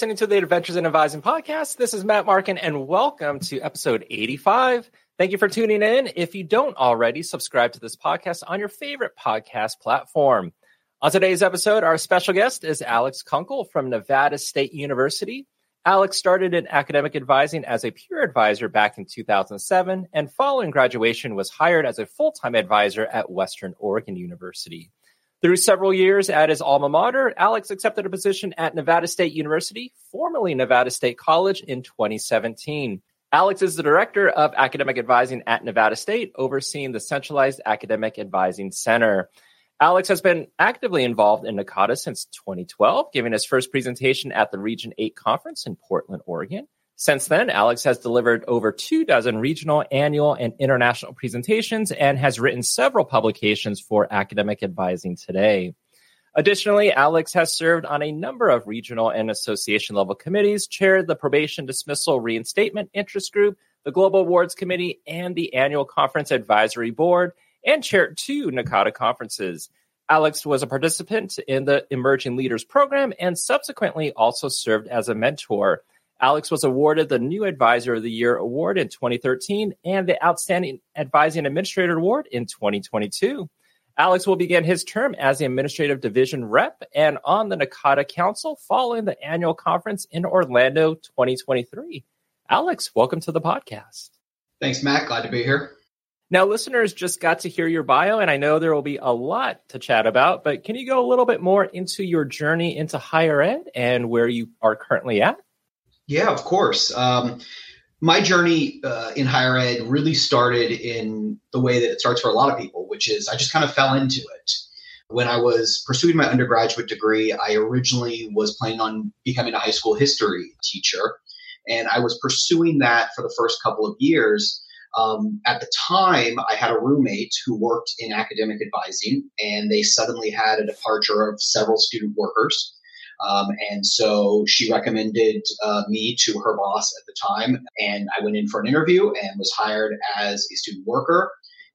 listening to the Adventures in Advising podcast. This is Matt Markin, and welcome to episode 85. Thank you for tuning in. If you don't already, subscribe to this podcast on your favorite podcast platform. On today's episode, our special guest is Alex Kunkle from Nevada State University. Alex started in academic advising as a peer advisor back in 2007, and following graduation was hired as a full-time advisor at Western Oregon University. Through several years at his alma mater, Alex accepted a position at Nevada State University, formerly Nevada State College, in 2017. Alex is the director of academic advising at Nevada State, overseeing the Centralized Academic Advising Center. Alex has been actively involved in NACADA since 2012, giving his first presentation at the Region 8 conference in Portland, Oregon. Since then, Alex has delivered over two dozen regional, annual, and international presentations and has written several publications for academic advising today. Additionally, Alex has served on a number of regional and association level committees, chaired the Probation Dismissal Reinstatement Interest Group, the Global Awards Committee, and the Annual Conference Advisory Board, and chaired two NACADA conferences. Alex was a participant in the Emerging Leaders Program and subsequently also served as a mentor. Alex was awarded the New Advisor of the Year award in 2013 and the Outstanding Advising Administrator award in 2022. Alex will begin his term as the Administrative Division Rep and on the NACADA Council following the annual conference in Orlando 2023. Alex, welcome to the podcast. Thanks, Matt. Glad to be here. Now, listeners just got to hear your bio, and I know there will be a lot to chat about, but can you go a little bit more into your journey into higher ed and where you are currently at? Yeah, of course. Um, my journey uh, in higher ed really started in the way that it starts for a lot of people, which is I just kind of fell into it. When I was pursuing my undergraduate degree, I originally was planning on becoming a high school history teacher. And I was pursuing that for the first couple of years. Um, at the time, I had a roommate who worked in academic advising, and they suddenly had a departure of several student workers. Um, and so she recommended uh, me to her boss at the time. And I went in for an interview and was hired as a student worker.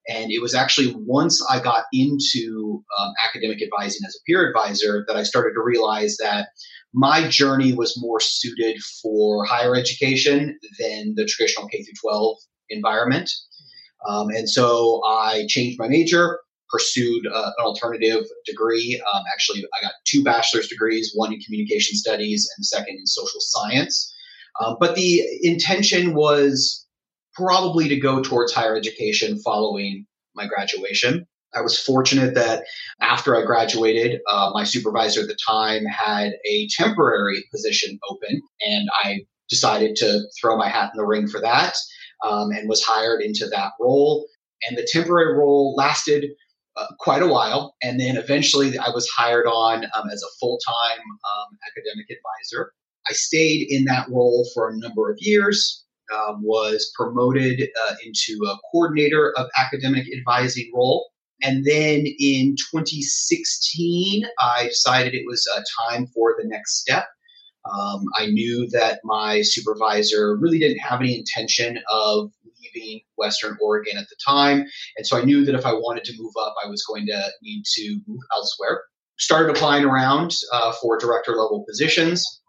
And it was actually once I got into um, academic advising as a peer advisor that I started to realize that my journey was more suited for higher education than the traditional K through 12 environment. Um, and so I changed my major, pursued uh, an alternative degree. Um, actually, I got two bachelor's degrees, one in communication studies and the second in social science. Um, but the intention was probably to go towards higher education following my graduation. I was fortunate that after I graduated, uh, my supervisor at the time had a temporary position open, and I decided to throw my hat in the ring for that um, and was hired into that role. And the temporary role lasted uh, quite a while. And then eventually I was hired on um, as a full time um, academic advisor. I stayed in that role for a number of years, um, was promoted uh, into a coordinator of academic advising role. And then in 2016, I decided it was uh, time for the next step. Um, I knew that my supervisor really didn't have any intention of leaving Western Oregon at the time. And so I knew that if I wanted to move up, I was going to need to move elsewhere. Started applying around uh, for director level positions.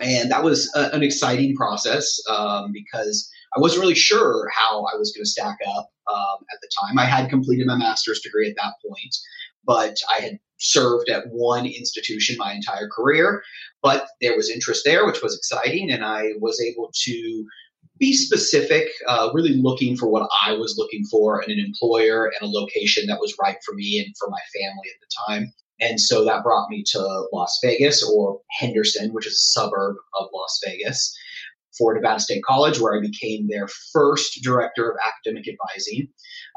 And that was a, an exciting process um, because I wasn't really sure how I was going to stack up um, at the time. I had completed my master's degree at that point, but I had served at one institution my entire career. But there was interest there, which was exciting, and I was able to be specific, uh, really looking for what I was looking for in an employer and a location that was right for me and for my family at the time. And so that brought me to Las Vegas or Henderson, which is a suburb of Las Vegas, for Nevada State College, where I became their first director of academic advising.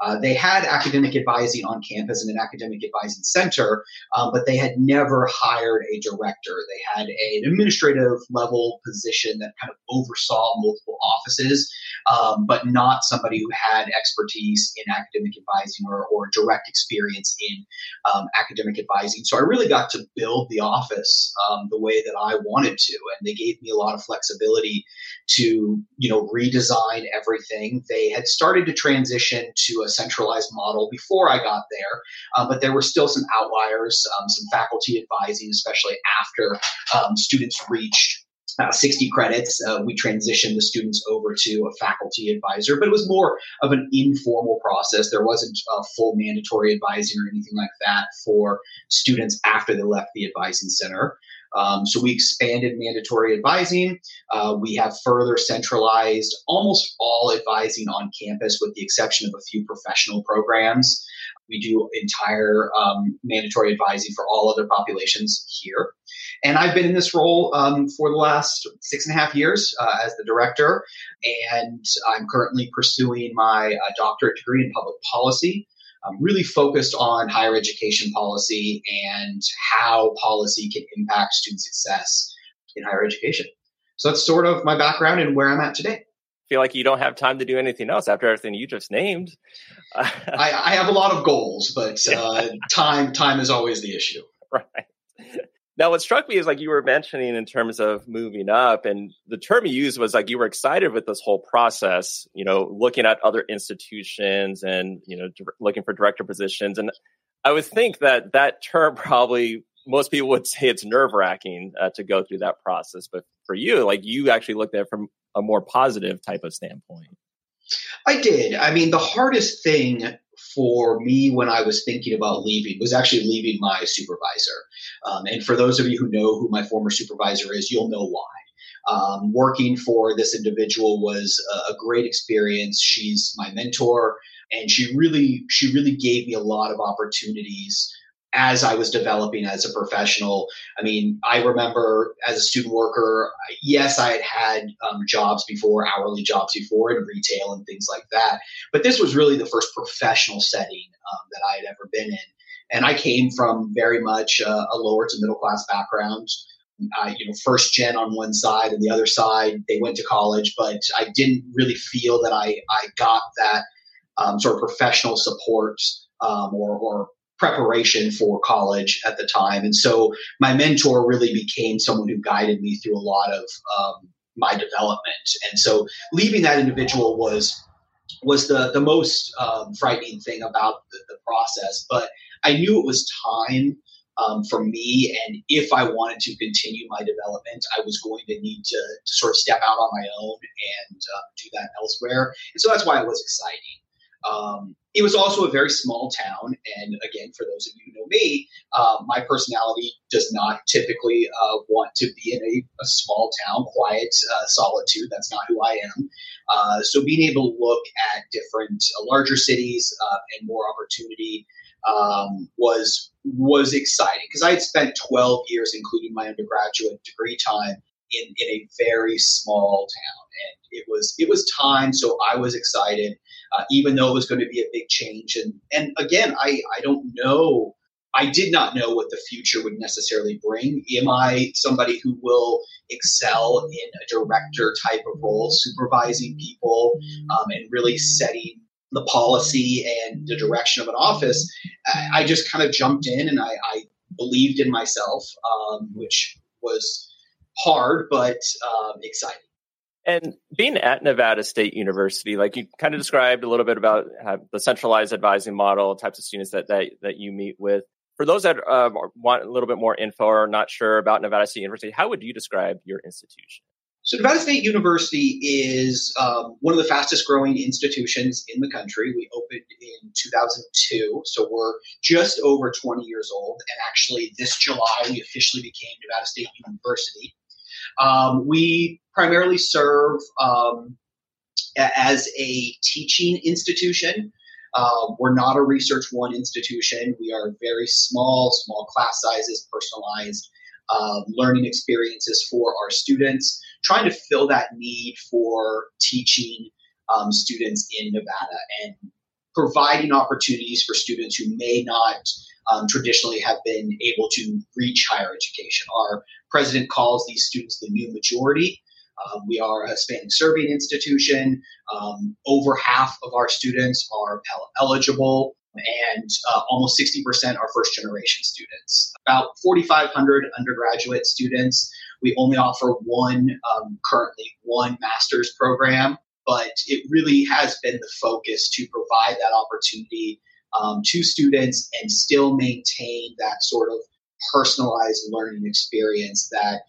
Uh, they had academic advising on campus in an academic advising center, um, but they had never hired a director. They had a, an administrative level position that kind of oversaw multiple offices, um, but not somebody who had expertise in academic advising or, or direct experience in um, academic advising. So I really got to build the office um, the way that I wanted to, and they gave me a lot of flexibility to you know redesign everything. They had started to transition to a centralized model before I got there, um, but there were still some outliers, um, some faculty advising, especially after um, students reached uh, 60 credits. Uh, we transitioned the students over to a faculty advisor, but it was more of an informal process. There wasn't a full mandatory advising or anything like that for students after they left the advising center. Um, so we expanded mandatory advising. Uh, we have further centralized almost all advising on campus, with the exception of a few professional programs. We do entire um, mandatory advising for all other populations here. And I've been in this role um, for the last six and a half years uh, as the director. And I'm currently pursuing my uh, doctorate degree in public policy. I'm really focused on higher education policy and how policy can impact student success in higher education. So that's sort of my background and where I'm at today feel like you don't have time to do anything else after everything you just named. I, I, have a lot of goals, but uh, time time is always the issue. Right. Now, what struck me is like you were mentioning in terms of moving up, and the term you used was like you were excited with this whole process. You know, looking at other institutions and you know looking for director positions, and I would think that that term probably most people would say it's nerve wracking uh, to go through that process, but for you, like you actually looked at it from a more positive type of standpoint. I did. I mean, the hardest thing for me when I was thinking about leaving was actually leaving my supervisor. Um, and for those of you who know who my former supervisor is, you'll know why. Um, working for this individual was a, a great experience. She's my mentor, and she really she really gave me a lot of opportunities as I was developing as a professional. I mean, I remember as a student worker, yes, I had had um, jobs before, hourly jobs before in retail and things like that. But this was really the first professional setting um, that I had ever been in. And I came from very much uh, a lower to middle class background. You know, first gen on one side and the other side, they went to college, but I didn't really feel that I, I got that um, sort of professional support um, or, or preparation for college at the time. And so my mentor really became someone who guided me through a lot of um, my development. And so leaving that individual was was the the most um, frightening thing about the, the, process. But I knew it was time um, for me, and if I wanted to continue my development, I was going to need to, to sort of step out on my own and uh, do that elsewhere. And so that's why it was exciting. Um, it was also a very small town, and again, for those of you who know me, uh, my personality does not typically uh, want to be in a, a small town, quiet uh, solitude. That's not who I am. Uh, so, being able to look at different uh, larger cities and more opportunity um, was was exciting because I had spent 12 years, including my undergraduate degree time, in, in a very small town, and it was it was time. So I was excited uh, even though it was going to be a big change. And and again, I I don't know. I did not know what the future would necessarily bring. Am I somebody who will excel in a director type of role, supervising people um, and really setting the policy and the direction of an office? I, I just kind of jumped in and I, I believed in myself, um, which was hard but um, exciting. And being at Nevada State University, like you kind of described a little bit about the centralized advising model, types of students that that, that you meet with. For those that uh, want a little bit more info or are not sure about Nevada State University, how would you describe your institution? So, Nevada State University is um, one of the fastest growing institutions in the country. We opened in 2002, so we're just over 20 years old. And actually, this July, we officially became Nevada State University. Um, we primarily serve um, as a teaching institution. Uh, we're not a research one institution. We are very small, small class sizes, personalized uh, learning experiences for our students, trying to fill that need for teaching um, students in Nevada and providing opportunities for students who may not um, traditionally have been able to reach higher education. Our president calls these students the new majority. Uh, we are a Hispanic serving institution. Um, over half of our students are eligible, and uh, almost 60% are first generation students. About 4,500 undergraduate students. We only offer one, um, currently, one master's program, but it really has been the focus to provide that opportunity um, to students and still maintain that sort of personalized learning experience that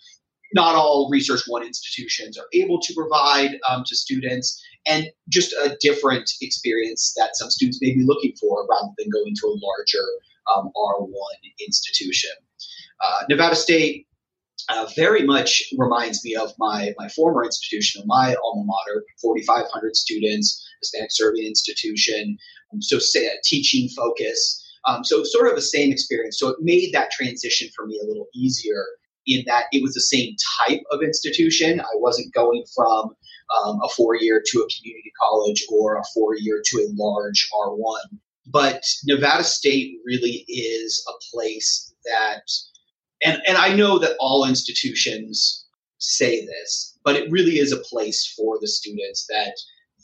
not all Research One institutions are able to provide um, to students, and just a different experience that some students may be looking for rather than going to a larger um, R1 institution. Uh, Nevada State uh, very much reminds me of my, my former institution, my alma mater, 4,500 students, Hispanic serving institution, so say teaching focus. Um, so sort of the same experience. So it made that transition for me a little easier in that it was the same type of institution. I wasn't going from um, a four year to a community college or a four year to a large R1. But Nevada State really is a place that, and, and I know that all institutions say this, but it really is a place for the students that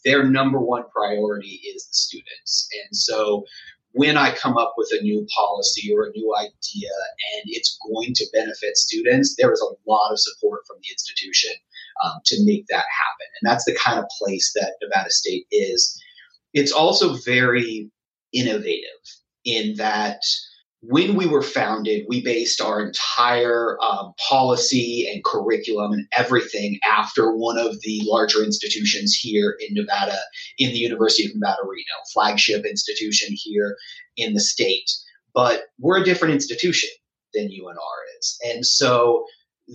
their number one priority is the students. And so when I come up with a new policy or a new idea and it's going to benefit students, there is a lot of support from the institution um, to make that happen. And that's the kind of place that Nevada State is. It's also very innovative in that when we were founded, we based our entire um, policy and curriculum and everything after one of the larger institutions here in Nevada, in the University of Nevada, Reno, flagship institution here in the state. But we're a different institution than UNR is. And so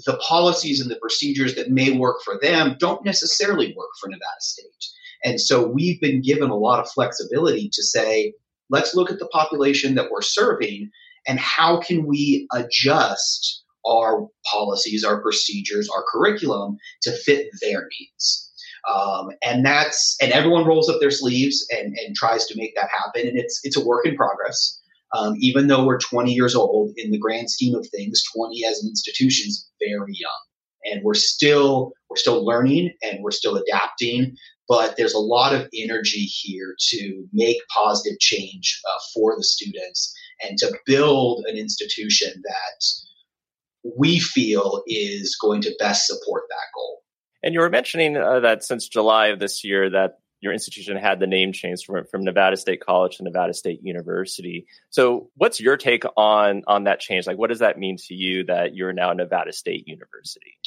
the policies and the procedures that may work for them don't necessarily work for Nevada State. And so we've been given a lot of flexibility to say, let's look at the population that we're serving and how can we adjust our policies, our procedures, our curriculum to fit their needs. Um, and that's and everyone rolls up their sleeves and, and tries to make that happen. And it's it's a work in progress. Um, even though we're 20 years old, in the grand scheme of things, 20 as an institution is very young, and we're still we're still learning and we're still adapting but there's a lot of energy here to make positive change uh, for the students and to build an institution that we feel is going to best support that goal. And you were mentioning uh, that since July of this year that your institution had the name change from, from Nevada State College to Nevada State University. So what's your take on on that change? Like what does that mean to you that you're now Nevada State University?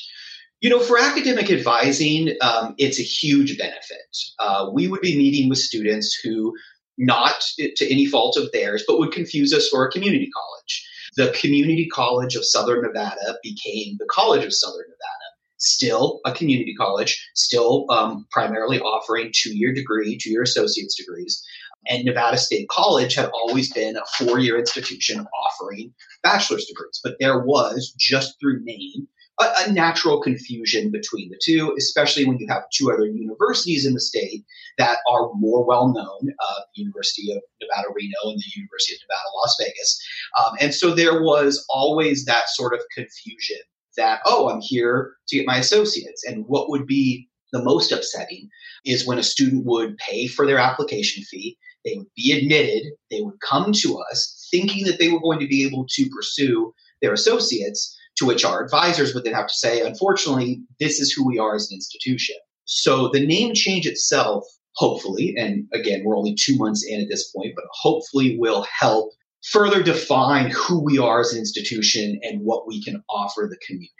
You know, for academic advising, um, it's a huge benefit. Uh, we would be meeting with students who, not to any fault of theirs, but would confuse us for a community college. The Community College of Southern Nevada became the College of Southern Nevada. Still a community college, still um, primarily offering two year degree, two year associate's degrees. And Nevada State College had always been a four year institution offering bachelor's degrees. But there was, just through name, a, a, natural confusion between the two, especially when you have two other universities in the state that are more well known uh, University of Nevada, Reno, and the University of Nevada, Las Vegas. Um, and so there was always that sort of confusion that, oh, I'm here to get my associates. And what would be the most upsetting is when a student would pay for their application fee, they would be admitted, they would come to us thinking that they were going to be able to pursue their associates to which our advisors would then have to say, unfortunately, this is who we are as an institution. So the name change itself, hopefully, and again, we're only two months in at this point, but hopefully will help further define who we are as an institution and what we can offer the community.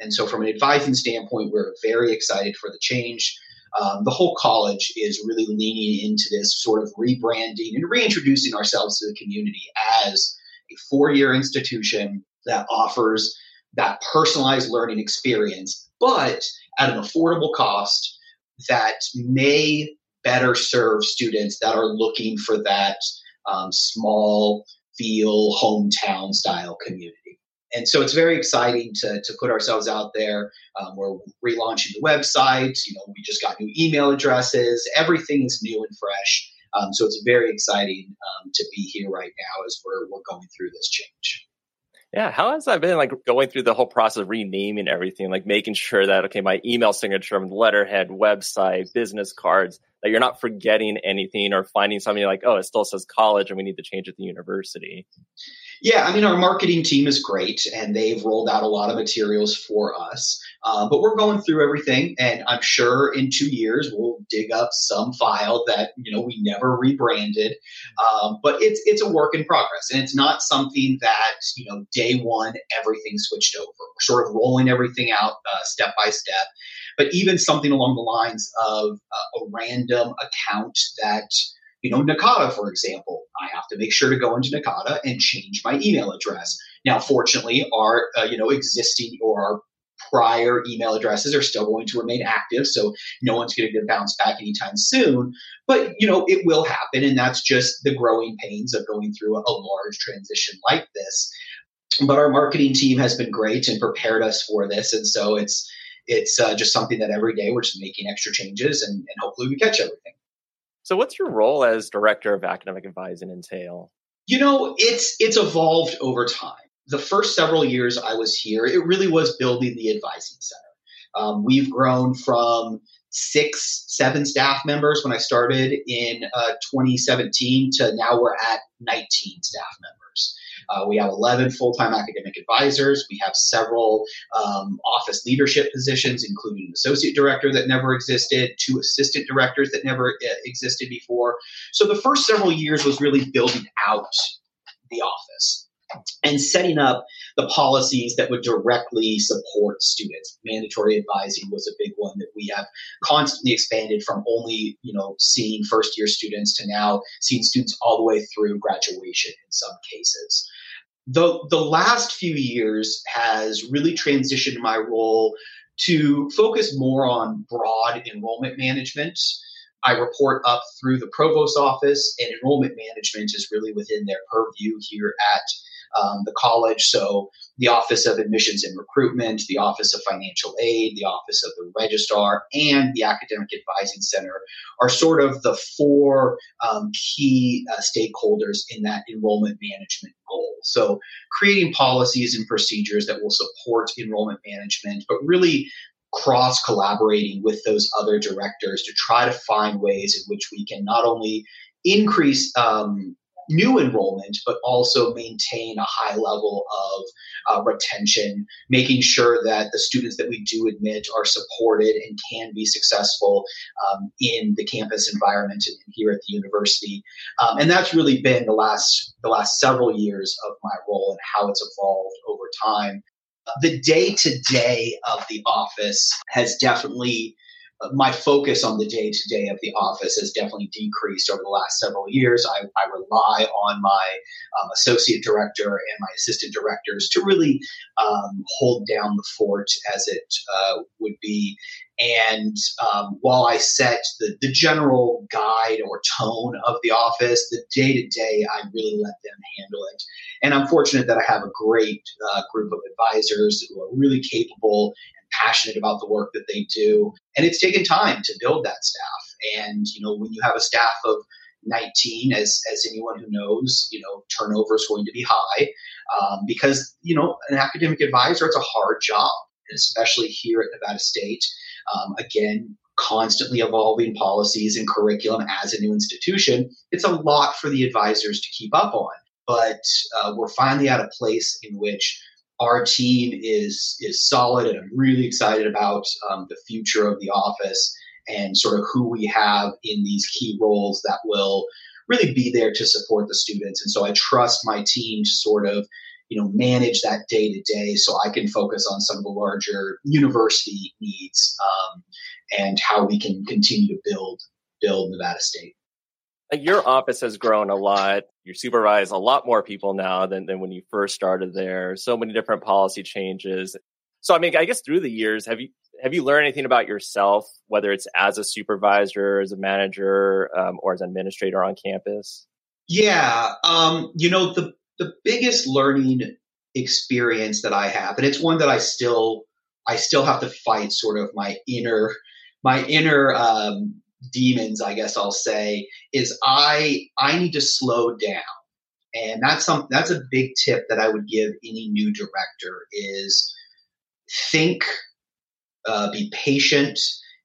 And so, from an advising standpoint, we're very excited for the change. Um, the whole college is really leaning into this sort of rebranding and reintroducing ourselves to the community as a four year institution that offers that personalized learning experience, but at an affordable cost that may better serve students that are looking for that um, small feel hometown style community. And so it's very exciting to, to put ourselves out there. Um, we're relaunching the website. You know, we just got new email addresses. Everything is new and fresh. Um, so it's very exciting um, to be here right now as we're, we're going through this change. Yeah, how has that been like going through the whole process of renaming everything, like making sure that okay, my email signature, letterhead, website, business cards, that you're not forgetting anything or finding something like, oh, it still says college and we need to change it to university. Yeah, I mean, our marketing team is great and they've rolled out a lot of materials for us. Uh, but we're going through everything, and I'm sure in two years we'll dig up some file that you know we never rebranded. Um, but it's it's a work in progress, and it's not something that you know day one everything switched over. We're sort of rolling everything out uh, step by step. But even something along the lines of uh, a random account that you know, NACADA, for example, I have to make sure to go into NACADA and change my email address. Now, fortunately, our uh, you know existing or our prior email addresses are still going to remain active, so no one's going to bounce back anytime soon. But you know, it will happen, and that's just the growing pains of going through a, a large transition like this. But our marketing team has been great and prepared us for this, and so it's it's uh, just something that every day we're just making extra changes, and, and hopefully we catch everything. So, what's your role as director of academic advising entail? You know, it's it's evolved over time. The first several years I was here, it really was building the advising center. Um, we've grown from six, seven staff members when I started in uh, 2017 to now we're at 19 staff members. Uh, we have 11 full time academic advisors. We have several um, office leadership positions, including an associate director that never existed, two assistant directors that never uh, existed before. So the first several years was really building out the office and setting up the policies that would directly support students. Mandatory advising was a big one that we have constantly expanded from only, you know, seeing first year students to now seeing students all the way through graduation in some cases the the last few years has really transitioned my role to focus more on broad enrollment management. I report up through the provost office, and enrollment management is really within their purview here at um, the college. So the Office of Admissions and Recruitment, the Office of Financial Aid, the Office of the Registrar, and the Academic Advising Center are sort of the four um, key uh, stakeholders in that enrollment management goal. So creating policies and procedures that will support enrollment management, but really cross collaborating with those other directors to try to find ways in which we can not only increase um, new enrollment, but also maintain a high level of uh, retention, making sure that the students that we do admit are supported and can be successful um, in the campus environment here at the university. Um, and that's really been the last the last several years of my role and how it's evolved over time. The day to day of the office has definitely my focus on the day to day of the office has definitely decreased over the last several years. I, I rely on my um, associate director and my assistant directors to really um, hold down the fort as it uh, would be. And um, while I set the, the general guide or tone of the office, the day to day, I really let them handle it. And I'm fortunate that I have a great uh, group of advisors who are really capable passionate about the work that they do. And it's taken time to build that staff. And, you know, when you have a staff of 19, as, as anyone who knows, you know, turnover is going to be high um, because, you know, an academic advisor, it's a hard job, especially here at Nevada State. Um, again, constantly evolving policies and curriculum as a new institution. It's a lot for the advisors to keep up on. But uh, we're finally at a place in which our team is is solid, and I'm really excited about um, the future of the office and sort of who we have in these key roles that will really be there to support the students. And so I trust my team to sort of you know manage that day to day so i can focus on some of the larger university needs um, and how we can continue to build build nevada state your office has grown a lot. You supervise a lot more people now than, than when you first started there. So many different policy changes. So I mean, I guess through the years, have you have you learned anything about yourself, whether it's as a supervisor, as a manager, um, or as an administrator on campus? Yeah, um, you know the the biggest learning experience that I have, and it's one that I still I still have to fight sort of my inner my inner um, demons, I guess I'll say, is I I need to slow down. And that's some that's a big tip that I would give any new director is think, uh, be patient,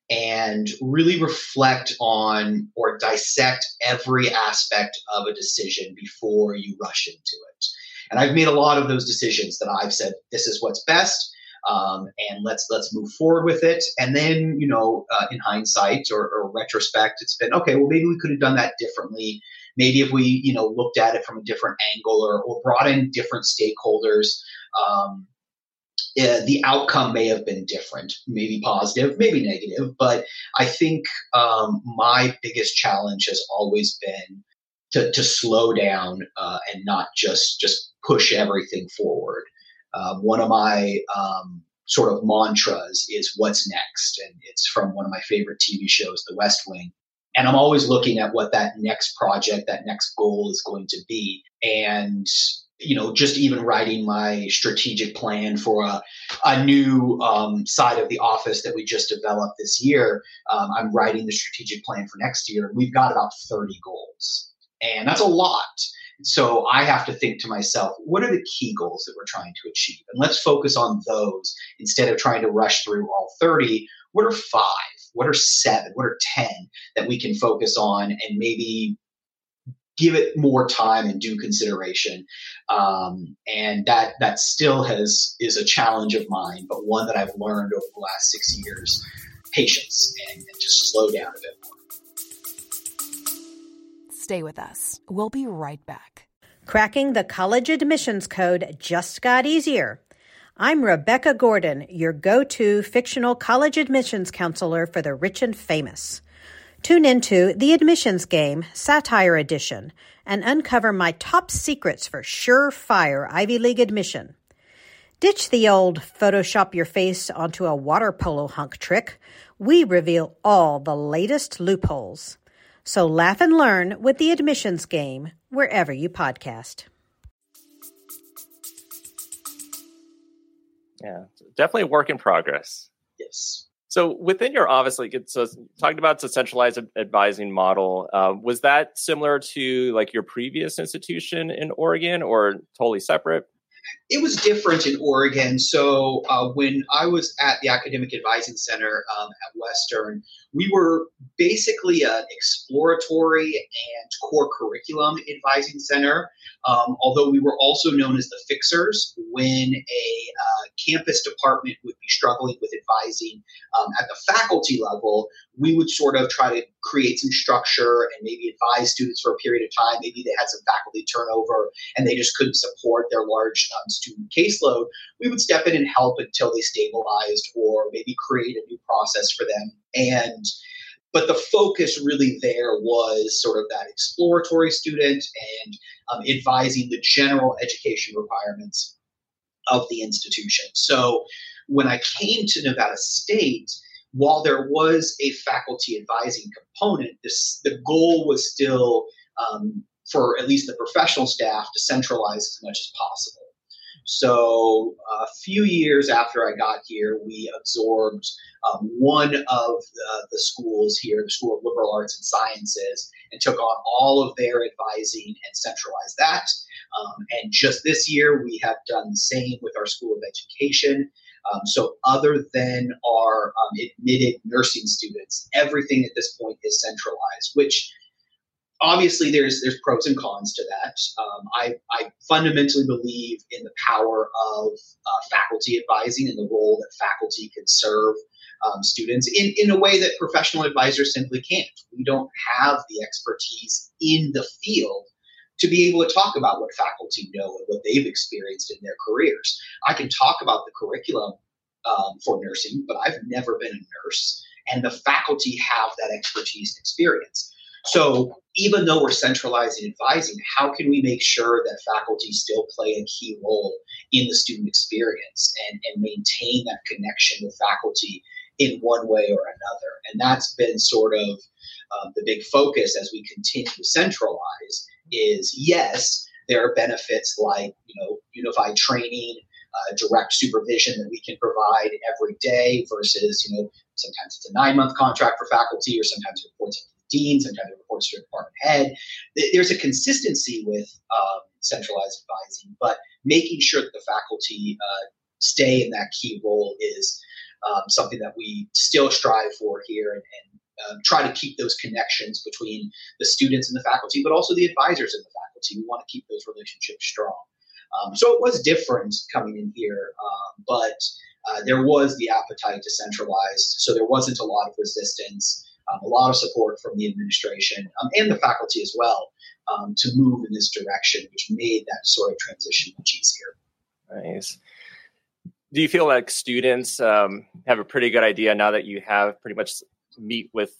and really reflect on or dissect every aspect of a decision before you rush into it. And I've made a lot of those decisions that I've said, this is what's best. Um, and let's let's move forward with it. And then, you know, uh, in hindsight or, or retrospect, it's been okay. Well, maybe we could have done that differently. Maybe if we, you know, looked at it from a different angle or, or brought in different stakeholders, um, uh, the outcome may have been different, maybe positive, maybe negative. But I think um, my biggest challenge has always been to, to slow down uh, and not just just push everything forward. Um, one of my um, sort of mantras is "What's next," and it's from one of my favorite TV shows, The West Wing. And I'm always looking at what that next project, that next goal is going to be. And you know, just even writing my strategic plan for a, a new um, side of the office that we just developed this year. Um, I'm writing the strategic plan for next year. We've got about 30 goals, and that's a lot. So I have to think to myself, what are the key goals that we're trying to achieve? And let's focus on those instead of trying to rush through all 30. What are five? What are seven? What are 10 that we can focus on and maybe give it more time and due consideration. Um, and that that still has is a challenge of mine, but one that I've learned over the last six years: patience and, and just slow down a bit more. Stay with us. We'll be right back. Cracking the college admissions code just got easier. I'm Rebecca Gordon, your go to fictional college admissions counselor for the rich and famous. Tune into The Admissions Game, Satire Edition, and uncover my top secrets for surefire Ivy League admission. Ditch the old Photoshop your face onto a water polo hunk trick. We reveal all the latest loopholes. So laugh and learn with The Admissions Game, wherever you podcast. Yeah, definitely a work in progress. Yes. So within your office, like it's a, talking about the centralized advising model, uh, was that similar to like your previous institution in Oregon, or totally separate? It was different in Oregon. So uh, when I was at the Academic Advising Center um, at Western, we were basically an exploratory and core curriculum advising center. Um, although we were also known as the fixers when a uh, campus department would be struggling with advising um, at the faculty level, we would sort of try to create some structure and maybe advise students for a period of time. Maybe they had some faculty turnover and they just couldn't support their large um, student caseload. We would step in and help until they stabilized or maybe create a new process for them. And but the focus really there was sort of that exploratory student and um, advising the general education requirements of the institution. So when I came to Nevada State, while there was a faculty advising component, this, the goal was still um, for at least the professional staff to centralize as much as possible. So a few years after I got here, we absorbed um, one of the, the, schools here, the School of Liberal Arts and Sciences, and took on all of their advising and centralized that. Um, and just this year, we have done the same with our School of Education. Um, so, other than our um, admitted nursing students, everything at this point is centralized, which obviously there's there's pros and cons to that. Um, I, I fundamentally believe in the power of uh, faculty advising and the role that faculty can serve um, students in, in a way that professional advisors simply can't. We don't have the expertise in the field to be able to talk about what faculty know and what they've experienced in their careers. I can talk about the curriculum um, for nursing, but I've never been a nurse, and the faculty have that expertise and experience. So even though we're centralizing advising, how can we make sure that faculty still play a key role in the student experience and, and maintain that connection with faculty in one way or another? And that's been sort of um, the big focus as we continue to centralize is yes, there are benefits like, you know, unified training, uh, direct supervision that we can provide every day versus, you know, sometimes it's a nine month contract for faculty or sometimes it reports dean, sometimes it reports to a department head. There's a consistency with um, centralized advising, but making sure that the faculty uh, stay in that key role is um, something that we still strive for here and, and uh, try to keep those connections between the students and the faculty, but also the advisors and the faculty. We want to keep those relationships strong. Um, so it was different coming in here, um, but uh, there was the appetite to centralize. So there wasn't a lot of resistance, um, a lot of support from the administration um, and the faculty as well um, to move in this direction, which made that sort of transition much easier. Nice. Do you feel like students um, have a pretty good idea now that you have pretty much meet with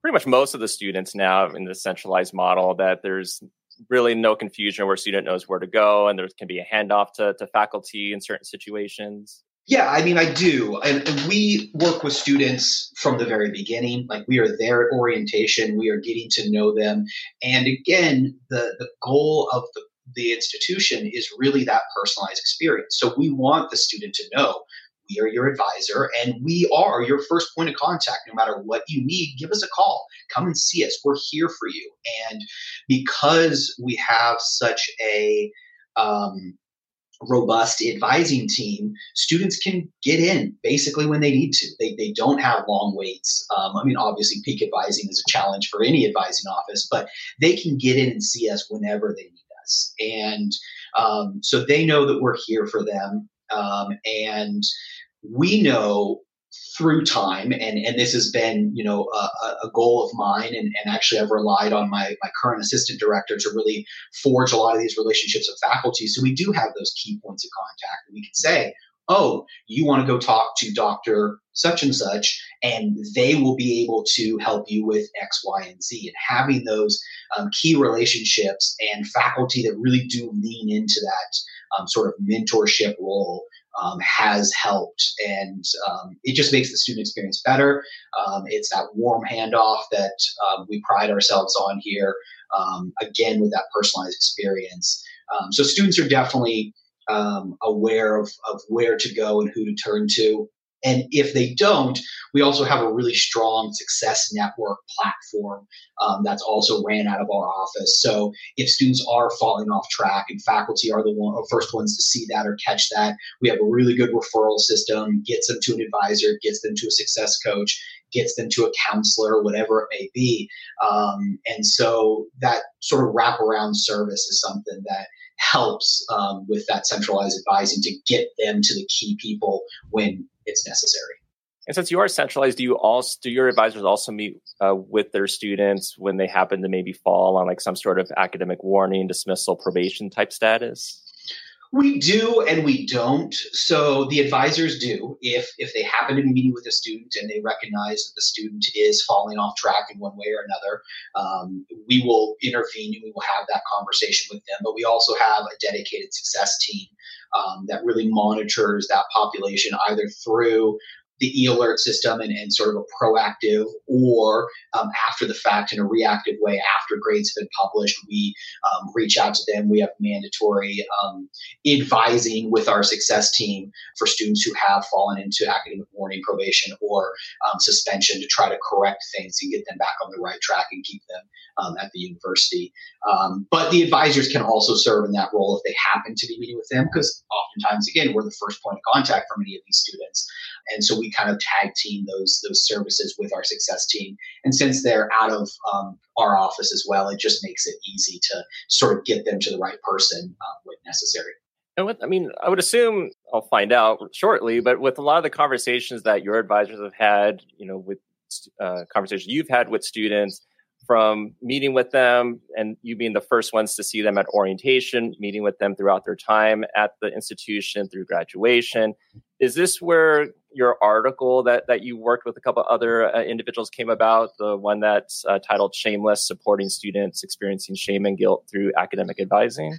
pretty much most of the students now in the centralized model that there's really no confusion where a student knows where to go and there can be a handoff to, to faculty in certain situations? Yeah, I mean, I do. And, we work with students from the very beginning. Like we are there at orientation, we are getting to know them. And again, the, the goal of the, the institution is really that personalized experience. So we want the student to know we are your advisor and we are your first point of contact. No matter what you need, give us a call. Come and see us. We're here for you. And because we have such a um, robust advising team, students can get in basically when they need to. They, they don't have long waits. Um, I mean, obviously, peak advising is a challenge for any advising office, but they can get in and see us whenever they need us. And um, so they know that we're here for them. Um, and we know through time. And and this has been you know a, a, goal of mine. And, and actually i've relied on my my current assistant director to really forge a lot of these relationships with faculty. So we do have those key points of contact. And we can say oh you want to go talk to dr such and such and they will be able to help you with x y and z. And having those um, key relationships and faculty that really do lean into that um, sort of mentorship role um, has helped. And um, it just makes the student experience better. Um, it's that warm handoff that um, we pride ourselves on here, um, again, with that personalized experience. Um, so students are definitely aware of, of where to go and who to turn to. And if they don't, we also have a really strong success network platform um, that's also ran out of our office. So if students are falling off track and faculty are the one, first ones to see that or catch that, we have a really good referral system, gets them to an advisor, gets them to a success coach, gets them to a counselor, whatever it may be. Um, and so that sort of wraparound service is something that helps um, with that centralized advising to get them to the key people when it's necessary. And since you are centralized, do you also do your advisors also meet uh, with their students when they happen to maybe fall on like some sort of academic warning, dismissal, probation type status? We do and we don't. So the advisors do if if they happen to be meeting with a student and they recognize that the student is falling off track in one way or another, um, we will intervene and we will have that conversation with them. But we also have a dedicated success team um, that really monitors that population either through the e-alert system and, sort of a proactive or um, after the fact in a reactive way after grades have been published we um, reach out to them. We have mandatory um, advising with our success team for students who have fallen into academic warning probation or um, suspension to try to correct things and get them back on the right track and keep them um, at the university. Um, but the advisors can also serve in that role if they happen to be meeting with them because oftentimes again we're the first point of contact for many of these students. And so we kind of tag team those those services with our success team. And since they're out of um, our office as well, it just makes it easy to sort of get them to the right person uh, when necessary. And with, I mean, I would assume I'll find out shortly, but with a lot of the conversations that your advisors have had, you know, with uh, conversations you've had with students, from meeting with them and you being the first ones to see them at orientation, meeting with them throughout their time at the institution through graduation. Is this where your article that, that you worked with a couple other uh, individuals came about, the one that's uh, titled Shameless Supporting Students Experiencing Shame and Guilt Through Academic Advising?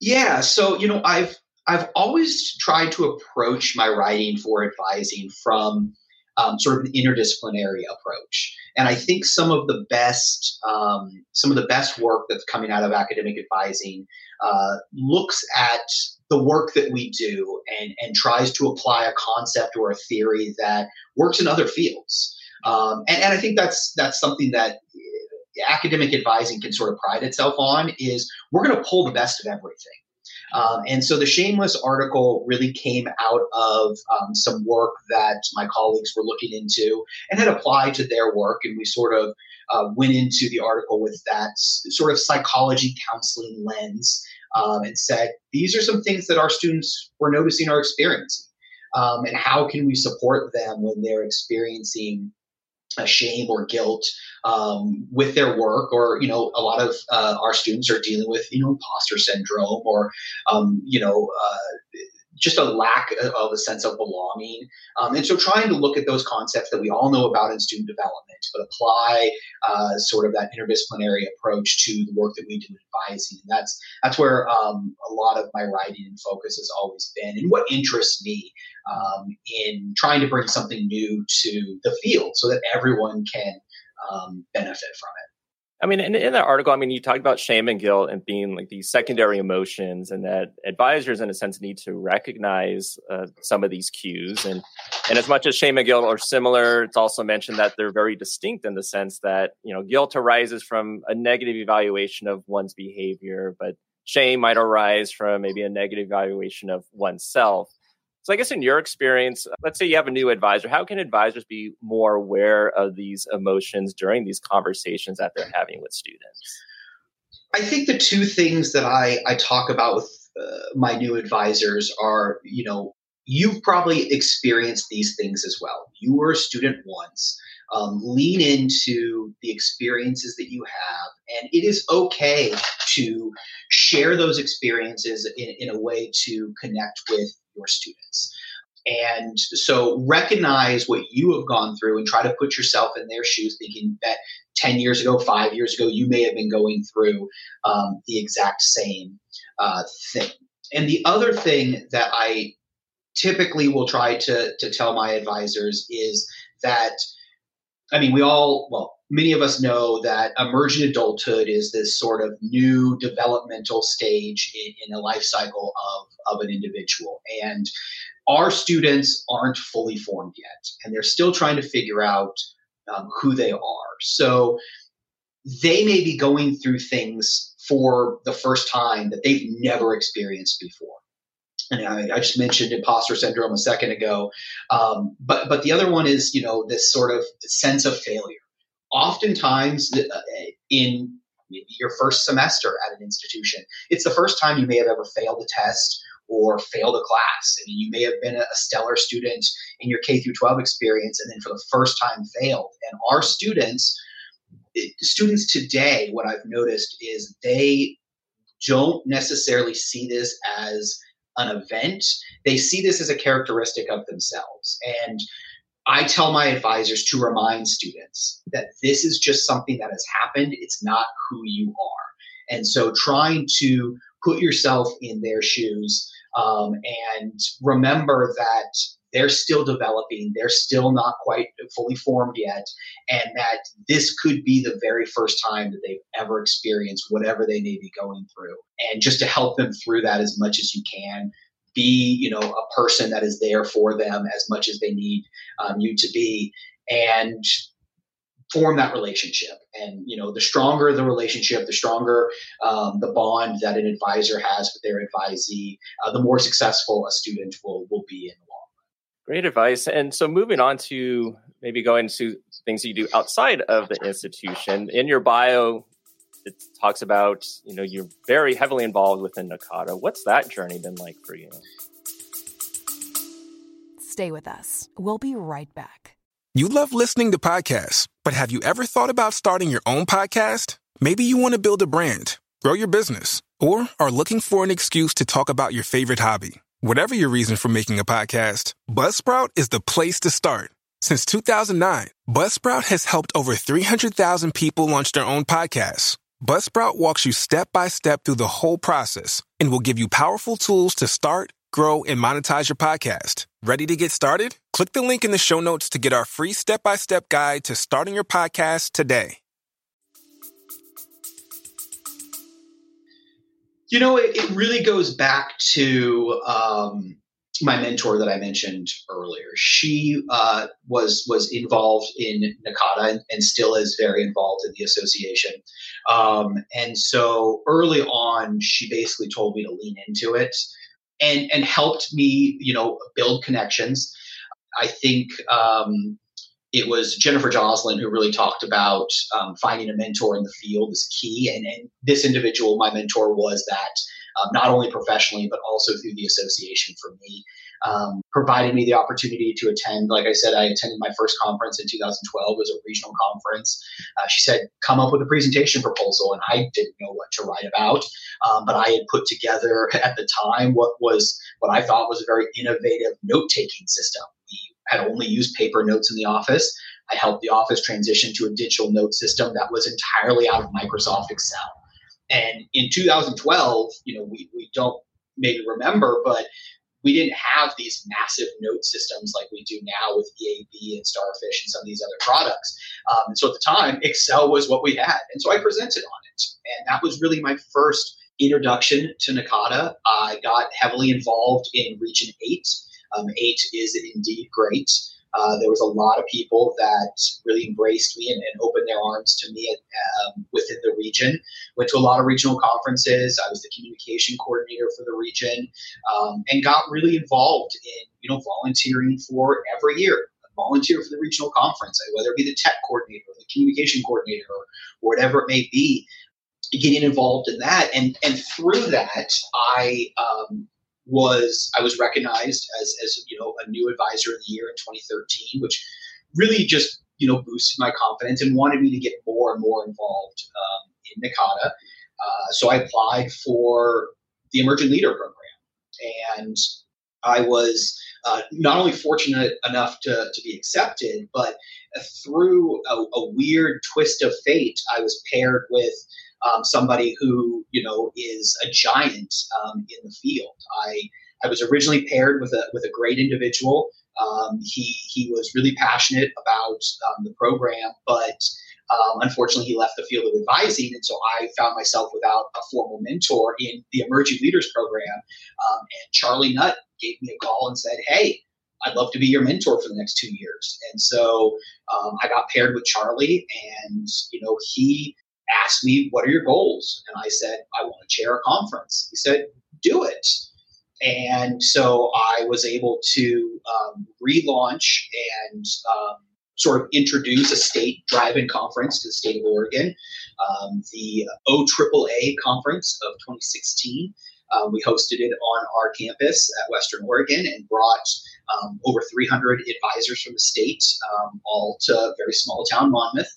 Yeah, so, you know, I've I've always tried to approach my writing for advising from um, sort of an interdisciplinary approach. And I think some of the best um, some of the best work that's coming out of academic advising uh, looks at the work that we do and, and tries to apply a concept or a theory that works in other fields. Um, and, and I think that's that's something that academic advising can sort of pride itself on is we're going to pull the best of everything. Um, and so the Shameless article really came out of um, some work that my colleagues were looking into and had applied to their work. And we sort of uh, went into the article with that sort of psychology counseling lens um, and said, these are some things that our students were noticing or experiencing. Um, and how can we support them when they're experiencing shame or guilt um, with their work or you know a lot of uh, our students are dealing with you know imposter syndrome or um, you know uh, just a lack of a sense of belonging. Um, and so trying to look at those concepts that we all know about in student development, but apply uh, sort of that interdisciplinary approach to the work that we do in advising. And that's, that's where um, a lot of my writing and focus has always been and what interests me um, in trying to bring something new to the field so that everyone can um, benefit from it. I mean, in, in that article, I mean, you talked about shame and guilt and being like these secondary emotions, and that advisors, in a sense, need to recognize uh, some of these cues. And and as much as shame and guilt are similar, it's also mentioned that they're very distinct in the sense that you know guilt arises from a negative evaluation of one's behavior, but shame might arise from maybe a negative evaluation of oneself. So I guess in your experience, let's say you have a new advisor, how can advisors be more aware of these emotions during these conversations that they're having with students? I think the two things that I, I talk about with uh, my new advisors are, you know, you've probably experienced these things as well. You were a student once. Um, lean into the experiences that you have, and it is okay to share those experiences in, in a way to connect with your students. And so recognize what you have gone through and try to put yourself in their shoes, thinking that 10 years ago, five years ago, you may have been going through um, the exact same uh, thing. And the other thing that I typically will try to, to tell my advisors is that, I mean, we all, well, many of us know that emergent adulthood is this sort of new developmental stage in, in a life cycle of, of an individual. And our students aren't fully formed yet, and they're still trying to figure out um, who they are. So they may be going through things for the first time that they've never experienced before. And I, I just mentioned imposter syndrome a second ago, um, but but the other one is you know this sort of sense of failure oftentimes uh, in maybe your first semester at an institution, it's the first time you may have ever failed a test or failed a class. I mean, you may have been a stellar student in your K through 12 experience and then for the first time failed. And our students, students today, what I've noticed is they don't necessarily see this as an event. They see this as a characteristic of themselves. And I tell my advisors to remind students that this is just something that has happened. It's not who you are. And so trying to put yourself in their shoes um, and remember that they're still developing, they're still not quite fully formed yet, and that this could be the very first time that they've ever experienced whatever they may be going through. And just to help them through that as much as you can, be you know a person that is there for them as much as they need um, you to be and form that relationship. And you know the stronger the relationship the stronger um, the bond that an advisor has with their advisee uh, the more successful a student will will be in the long run. Great advice. And so moving on to maybe going to things you do outside of the institution. In your bio it talks about you know you're very heavily involved within NACADA. What's that journey been like for you? Stay with us. We'll be right back. You love listening to podcasts, but have you ever thought about starting your own podcast? Maybe you want to build a brand, grow your business, or are looking for an excuse to talk about your favorite hobby. Whatever your reason for making a podcast, Buzzsprout is the place to start. Since 2009, Buzzsprout has helped over 300,000 people launch their own podcasts Buzzsprout walks you step by step through the whole process and will give you powerful tools to start, grow, and monetize your podcast. Ready to get started? Click the link in the show notes to get our free step by step guide to starting your podcast today. You know, it, it really goes back to um, my mentor that I mentioned earlier. She uh, was was involved in NACADA and, and, still is very involved in the association. Um, and so early on, she basically told me to lean into it and and helped me, you know, build connections. I think um, it was Jennifer Joslin who really talked about um, finding a mentor in the field is key. And, and this individual, my mentor, was that um, not only professionally, but also through the association for me. Um, provided me the opportunity to attend. Like I said, I attended my first conference in 2012. It was a regional conference. Uh, she said, "Come up with a presentation proposal," and I didn't know what to write about. Um, but I had put together at the time what was what I thought was a very innovative note-taking system. We had only used paper notes in the office. I helped the office transition to a digital note system that was entirely out of Microsoft Excel. And in 2012, you know, we, we don't maybe remember, but we didn't have these massive note systems like we do now with EAB and Starfish and some of these other products. Um, and so at the time, Excel was what we had. And so I presented on it. And that was really my first introduction to NACADA. I got heavily involved in Region 8. Um, 8 is indeed great. Uh, there was a lot of people that really embraced me and, and opened their arms to me at, um, within the region. Went to a lot of regional conferences. I was the communication coordinator for the region, um, and got really involved in you know volunteering for every year. Volunteer for the regional conference, whether it be the tech coordinator or the communication coordinator or, whatever it may be. Getting involved in that, and and through that, I um, was I was recognized as as you know a new advisor of the year in 2013, which really just you know boosted my confidence and wanted me to get more and more involved um, in NACADA. Uh, so I applied for the Emerging Leader Program, and I was uh, not only fortunate enough to, to be accepted, but through a, a weird twist of fate, I was paired with um, somebody who you know is a giant um, in the field. I I was originally paired with a with a great individual. Um, he he was really passionate about um, the program, but um, unfortunately he left the field of advising, and so I found myself without a formal mentor in the Emerging Leaders Program. Um, and Charlie Nutt gave me a call and said, "Hey." I'd love to be your mentor for the next two years. And so um, I got paired with Charlie, and you know he asked me, What are your goals? And I said, I want to chair a conference. He said, Do it. And so I was able to um, relaunch and um, sort of introduce a state drive-in conference to the state of Oregon, um, the OAAA conference of 2016. Um, we hosted it on our campus at Western Oregon and brought um, over 300 advisors from the state, um, all to very small town Monmouth.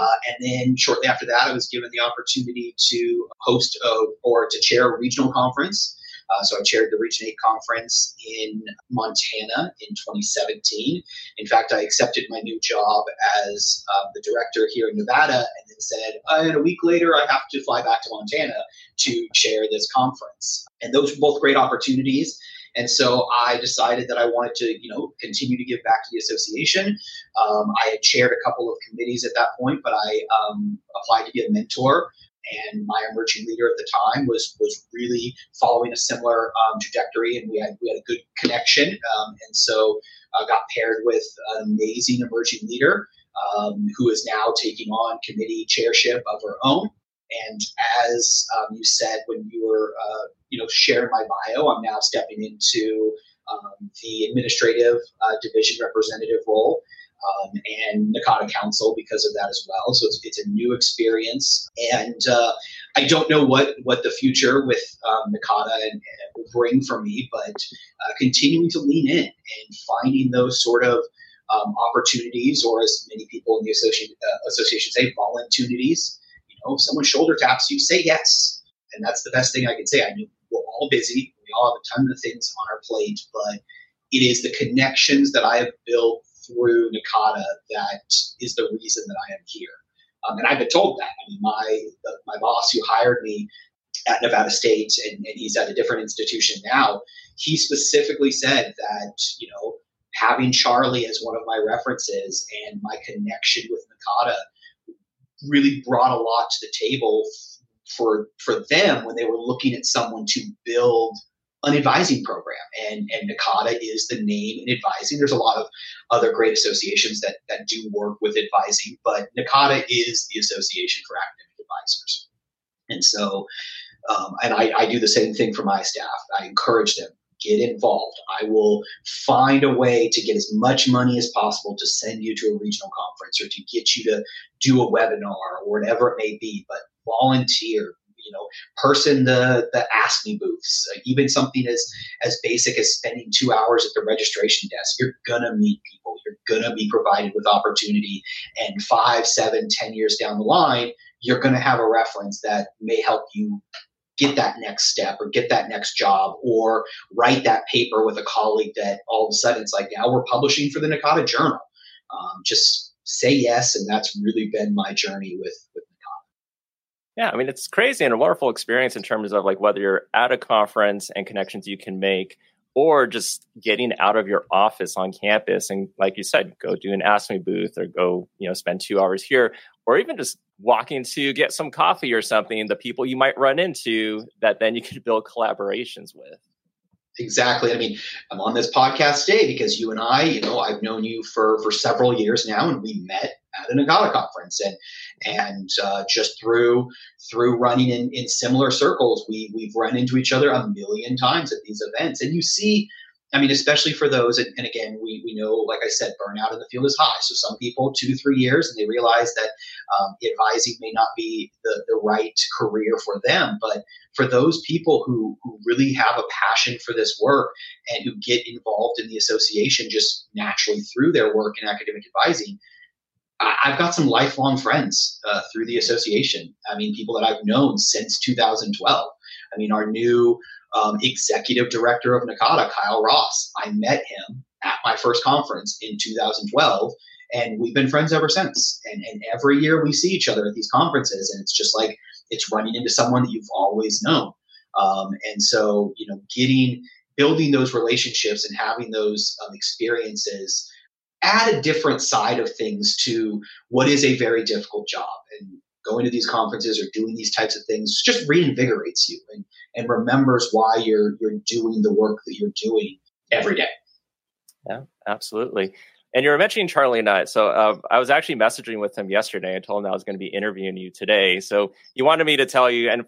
Uh, and then shortly after that, I was given the opportunity to host a, or to chair a regional conference. Uh, so I chaired the Region 8 conference in Montana in 2017. In fact, I accepted my new job as uh, the director here in Nevada and then said, uh, a week later, I have to fly back to Montana to chair this conference. And those were both great opportunities. And so I decided that I wanted to, you know, continue to give back to the association. Um, I had chaired a couple of committees at that point, but I um, applied to be a mentor. And my emerging leader at the time was was really following a similar um, trajectory, and we had we had a good connection. Um, and so I got paired with an amazing emerging leader um, who is now taking on committee chairship of her own. And as um, you said when you were, uh, you know, sharing my bio, I'm now stepping into um, the administrative uh, division representative role um, and NACADA Council because of that as well. So it's, it's a new experience, and uh, I don't know what what the future with um, NACADA and, and will bring for me, but uh, continuing to lean in and finding those sort of um, opportunities, or as many people in the association uh, association say, volunteers you know, if someone shoulder taps you, say yes. And that's the best thing I can say. I know we're all busy. We all have a ton of things on our plate, but it is the connections that I have built through NACADA that is the reason that I am here. Um, and I've been told that. I mean, my the, my boss who hired me at Nevada State, and, and he's at a different institution now, he specifically said that you know having Charlie as one of my references and my connection with NACADA really brought a lot to the table for for them when they were looking at someone to build an advising program. And, and NACADA is the name in advising. There's a lot of other great associations that, that do work with advising, but NACADA is the Association for Academic Advisors. And so, um, and I, I do the same thing for my staff. I encourage them get involved. I will find a way to get as much money as possible to send you to a regional conference or to get you to do a webinar or whatever it may be. But volunteer, you know, person the the ask me booths, even something as as basic as spending two hours at the registration desk. You're gonna meet people. You're gonna be provided with opportunity, and five, seven, ten years down the line, you're gonna have a reference that may help you get that next step or get that next job or write that paper with a colleague that all of a sudden it's like now we're publishing for the NACADA Journal. Um, just say yes, and that's really been my journey with yeah, I mean, it's crazy and a wonderful experience in terms of like whether you're at a conference and connections you can make, or just getting out of your office on campus and, like you said, go do an Ask Me booth or go, you know, spend two hours here, or even just walking to get some coffee or something. The people you might run into that then you could build collaborations with. Exactly. I mean, I'm on this podcast today because you and I, you know, I've known you for for several years now, and we met at a NACADA conference, and and uh, just through through running in, in similar circles, we we've run into each other a million times at these events, and you see I mean, especially for those, and, and, again, we, we know, like I said, burnout in the field is high. So some people, two to three years, and they realize that um, advising may not be the, the right career for them. But for those people who, who really have a passion for this work and who get involved in the association just naturally through their work in academic advising, I've got some lifelong friends uh, through the association. I mean, people that I've known since 2012. I mean, our new um, executive director of NACADA, Kyle Ross. I met him at my first conference in 2012, and we've been friends ever since. And, and every year we see each other at these conferences, and it's just like it's running into someone that you've always known. Um, and so, you know, getting building those relationships and having those um, experiences add a different side of things to what is a very difficult job. And going to these conferences or doing these types of things just reinvigorates you and, and remembers why you're you're doing the work that you're doing every day. Yeah, absolutely. And you were mentioning Charlie Nutt. So uh, I was actually messaging with him yesterday. I told him I was going to be interviewing you today. So he wanted me to tell you, and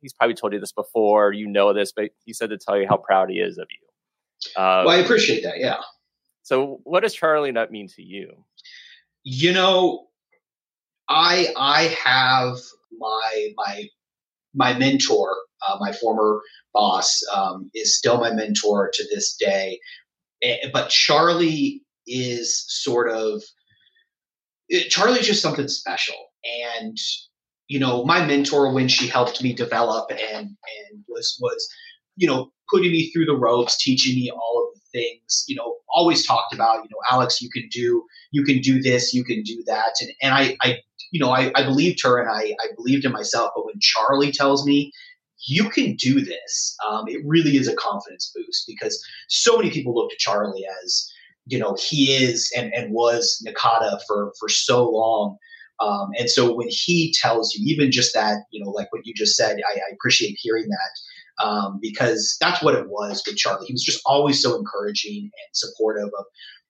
he's probably told you this before, you know this, but he said to tell you how proud he is of you. Uh, well, I appreciate that. Yeah. So what does Charlie Nutt mean to you? You know, I I have my my my mentor, uh, my former boss, um, is still my mentor to this day. But Charlie is sort of Charlie's just something special, and you know, my mentor when she helped me develop and and was was you know putting me through the ropes, teaching me all of the things. You know, always talked about you know Alex, you can do you can do this, you can do that, and and I I you know, I, I believed her and I, I believed in myself. But when Charlie tells me, you can do this, um, it really is a confidence boost because so many people look to Charlie as, you know, he is and, and was NACADA for, for so long. Um, and so when he tells you, even just that, you know, like what you just said, I, I appreciate hearing that um, because that's what it was with Charlie. He was just always so encouraging and supportive of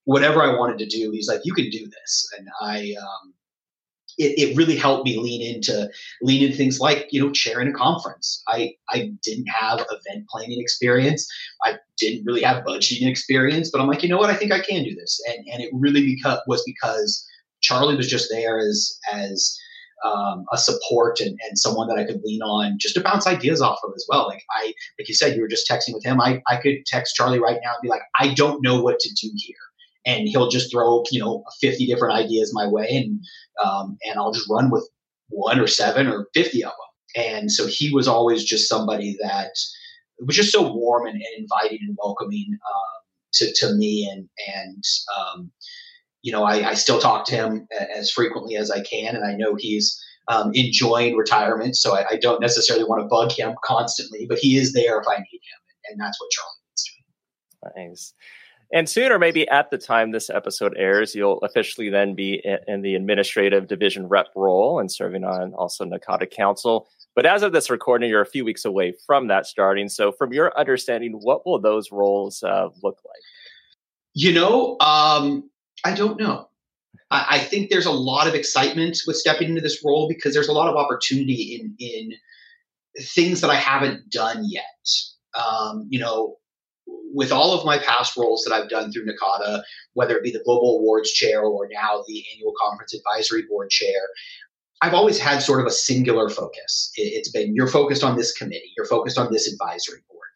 whatever I wanted to do. He's like, you can do this. And I, um, it, it really helped me lean into lean into things like you know chairing a conference. I I didn't have event planning experience. I didn't really have budgeting experience, but I'm like, you know what? I think I can do this, and and it really because was because Charlie was just there as as um, a support and, and someone that I could lean on just to bounce ideas off of as well. Like I, like you said, you were just texting with him. I, I could text Charlie right now and be like, I don't know what to do here and he'll just throw you know 50 different ideas my way and um, and i'll just run with one or seven or 50 of them and so he was always just somebody that was just so warm and, and inviting and welcoming um, to, to me and and um, you know I, I, still talk to him as frequently as i can and i know he's um, enjoying retirement so I, I, don't necessarily want to bug him constantly but he is there if i need him and that's what charlie needs to be nice and soon, or maybe at the time this episode airs, you'll officially then be in the administrative division rep role and serving on also NACADA Council. But as of this recording, you're a few weeks away from that starting. So, from your understanding, what will those roles uh, look like? You know, um, I don't know. I, I, think there's a lot of excitement with stepping into this role because there's a lot of opportunity in in things that I haven't done yet. Um, you know, with all of my past roles that I've done through NACADA, whether it be the Global Awards Chair or now the Annual Conference Advisory Board Chair, I've always had sort of a singular focus. It's been you're focused on this committee, you're focused on this advisory board.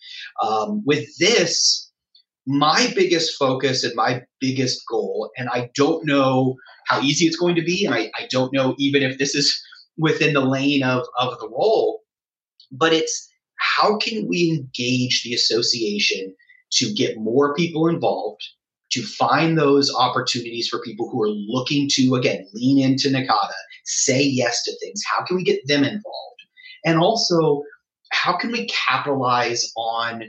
Um, with this, my biggest focus and my biggest goal, and I don't know how easy it's going to be, and I, I don't know even if this is within the lane of, of the role, but it's how can we engage the association to get more people involved, to find those opportunities for people who are looking to, again, lean into NACADA, say yes to things. How can we get them involved? And also, how can we capitalize on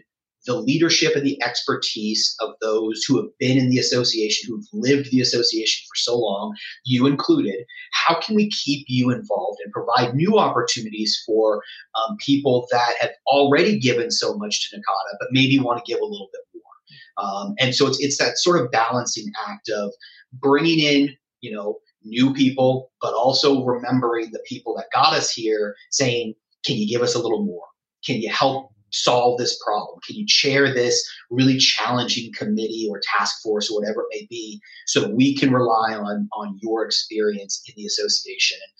the leadership and the expertise of those who have been in the association, who've lived the association for so long, you included. How can we keep you involved and provide new opportunities for um, people that have already given so much to NACADA, but maybe want to give a little bit more? Um, and so it's, it's that sort of balancing act of bringing in, you know, new people, but also remembering the people that got us here saying, can you give us a little more? Can you help solve this problem? Can you chair this really challenging committee or task force or whatever it may be so that we can rely on, on your experience in the association? And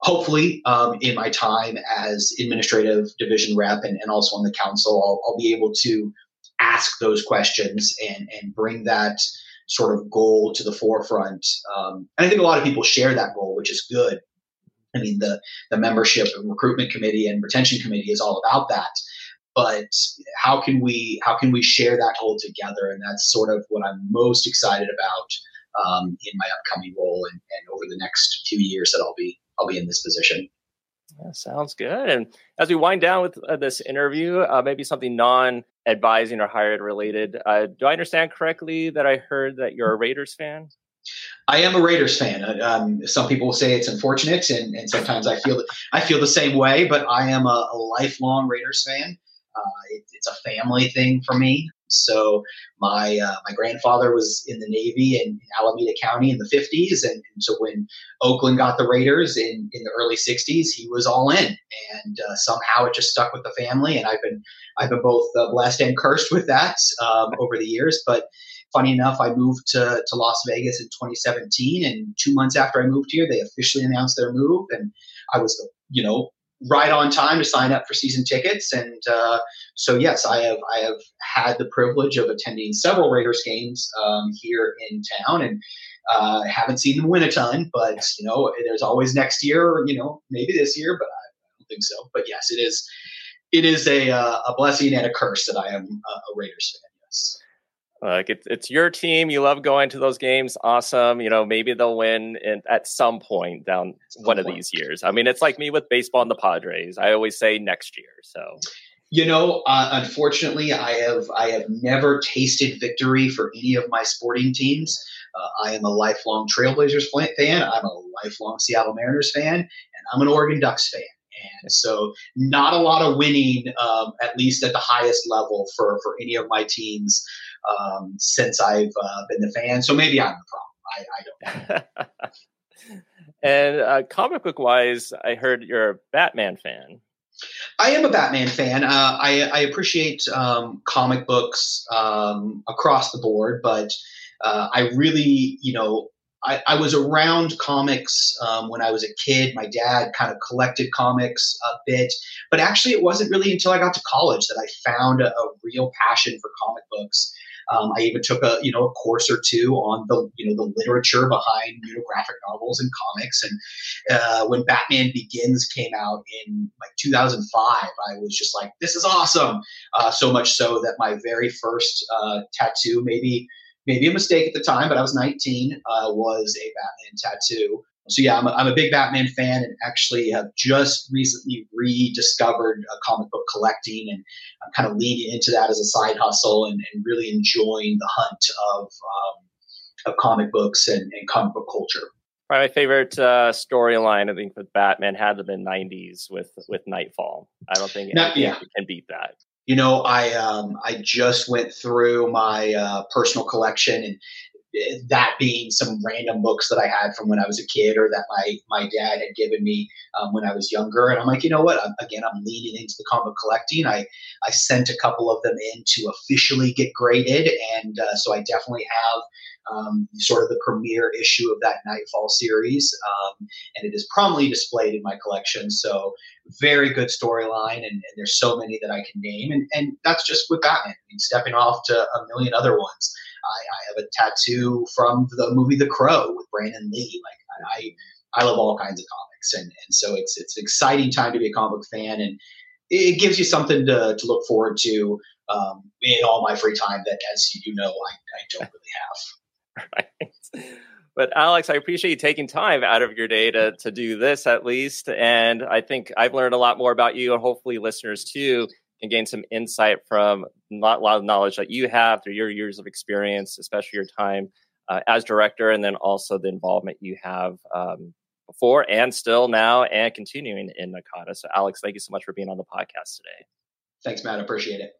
hopefully, um, in my time as administrative division rep and, and also on the council, I'll, I'll be able to ask those questions and, and bring that sort of goal to the forefront. Um, and I think a lot of people share that goal, which is good. I mean, the the membership and recruitment committee and retention committee is all about that but how can we how can we share that goal together and that's sort of what i'm most excited about um, in my upcoming role and, and, over the next few years that i'll be i'll be in this position yeah, sounds good and as we wind down with uh, this interview uh, maybe something non advising or higher ed related uh, do i understand correctly that i heard that you're a raiders fan I am a Raiders fan. Uh, um, some people will say it's unfortunate, and, and sometimes I feel I feel the same way. But I am a, a lifelong Raiders fan. Uh, it, it's a family thing for me. So my uh, my grandfather was in the Navy in, in Alameda County in the 50s, and, and, so when Oakland got the Raiders in, in the early 60s, he was all in, and uh, somehow it just stuck with the family. And I've been I've been both uh, blessed and cursed with that um, over the years. But funny enough, I moved to, to Las Vegas in 2017, and two months after I moved here, they officially announced their move, and I was you know right on time to sign up for season tickets. And uh, so, yes, I have I have had the privilege of attending several Raiders games um, here in town, and uh, haven't seen them win a ton. But you know, there's always next year, or you know, maybe this year, but I don't think so. But yes, it is it is a uh, a blessing and a curse that I am a Raiders fan. Yes. Like it's it's your team. You love going to those games. Awesome. You know, maybe they'll win in, at some point down some one point. of these years. I mean, it's like me with baseball and the Padres. I always say next year. So, you know, uh, unfortunately, I have I have never tasted victory for any of my sporting teams. Uh, I am a lifelong Trailblazers fan. I'm a lifelong Seattle Mariners fan, and I'm an Oregon Ducks fan. And so, not a lot of winning, um, at least at the highest level, for for any of my teams um, since I've uh, been the fan. So maybe I'm the problem. I, I don't know. and uh, comic book wise, I heard you're a Batman fan. I am a Batman fan. Uh, I, I, appreciate um, comic books um, across the board, but uh, I really, you know, I, I was around comics um, when I was a kid. My dad kind of collected comics a bit, but actually, it wasn't really until I got to college that I found a, a real passion for comic books. Um, I even took a you know a course or two on the you know the literature behind you know graphic novels and comics. And uh, when Batman Begins came out in like 2005, I was just like, this is awesome. Uh, so much so that my very first uh, tattoo, maybe maybe a mistake at the time, but I was 19, uh, was a Batman tattoo. So yeah, I'm a, I'm a big Batman fan, and actually have just recently rediscovered comic book collecting, and I'm kind of leaning into that as a side hustle, and, and really enjoying the hunt of um, of comic books and, and comic book culture. Probably my favorite uh, storyline, I think, with Batman had to be '90s with with Knightfall. I don't think anything yeah. can beat that. You know, I um, I just went through my uh, personal collection, and that being some random books that I had from when I was a kid or that my my dad had given me um, when I was younger. And I'm like, you know what? I'm, again, I'm leaning into the comic collecting. I I sent a couple of them in to officially get graded, and uh, so I definitely have. Um, sort of the premiere issue of that Knightfall series, um, and it is prominently displayed in my collection. So very good storyline, and, and, there's so many that I can name, and and that's just with Batman. I mean, stepping off to a million other ones. I, I have a tattoo from the movie The Crow with Brandon Lee. Like I, I love all kinds of comics, and and so it's it's an exciting time to be a comic fan, and it, gives you something to to look forward to um, in all my free time that, as you know, I, I don't really have. Right. But Alex, I appreciate you taking time out of your day to to do this at least, and I think I've learned a lot more about you, and hopefully listeners too and gain some insight from a lot of knowledge that you have through your years of experience, especially your time uh, as director, and then also the involvement you have um, before and still now and continuing in NACADA. So, Alex, thank you so much for being on the podcast today. Thanks, Matt. Appreciate it.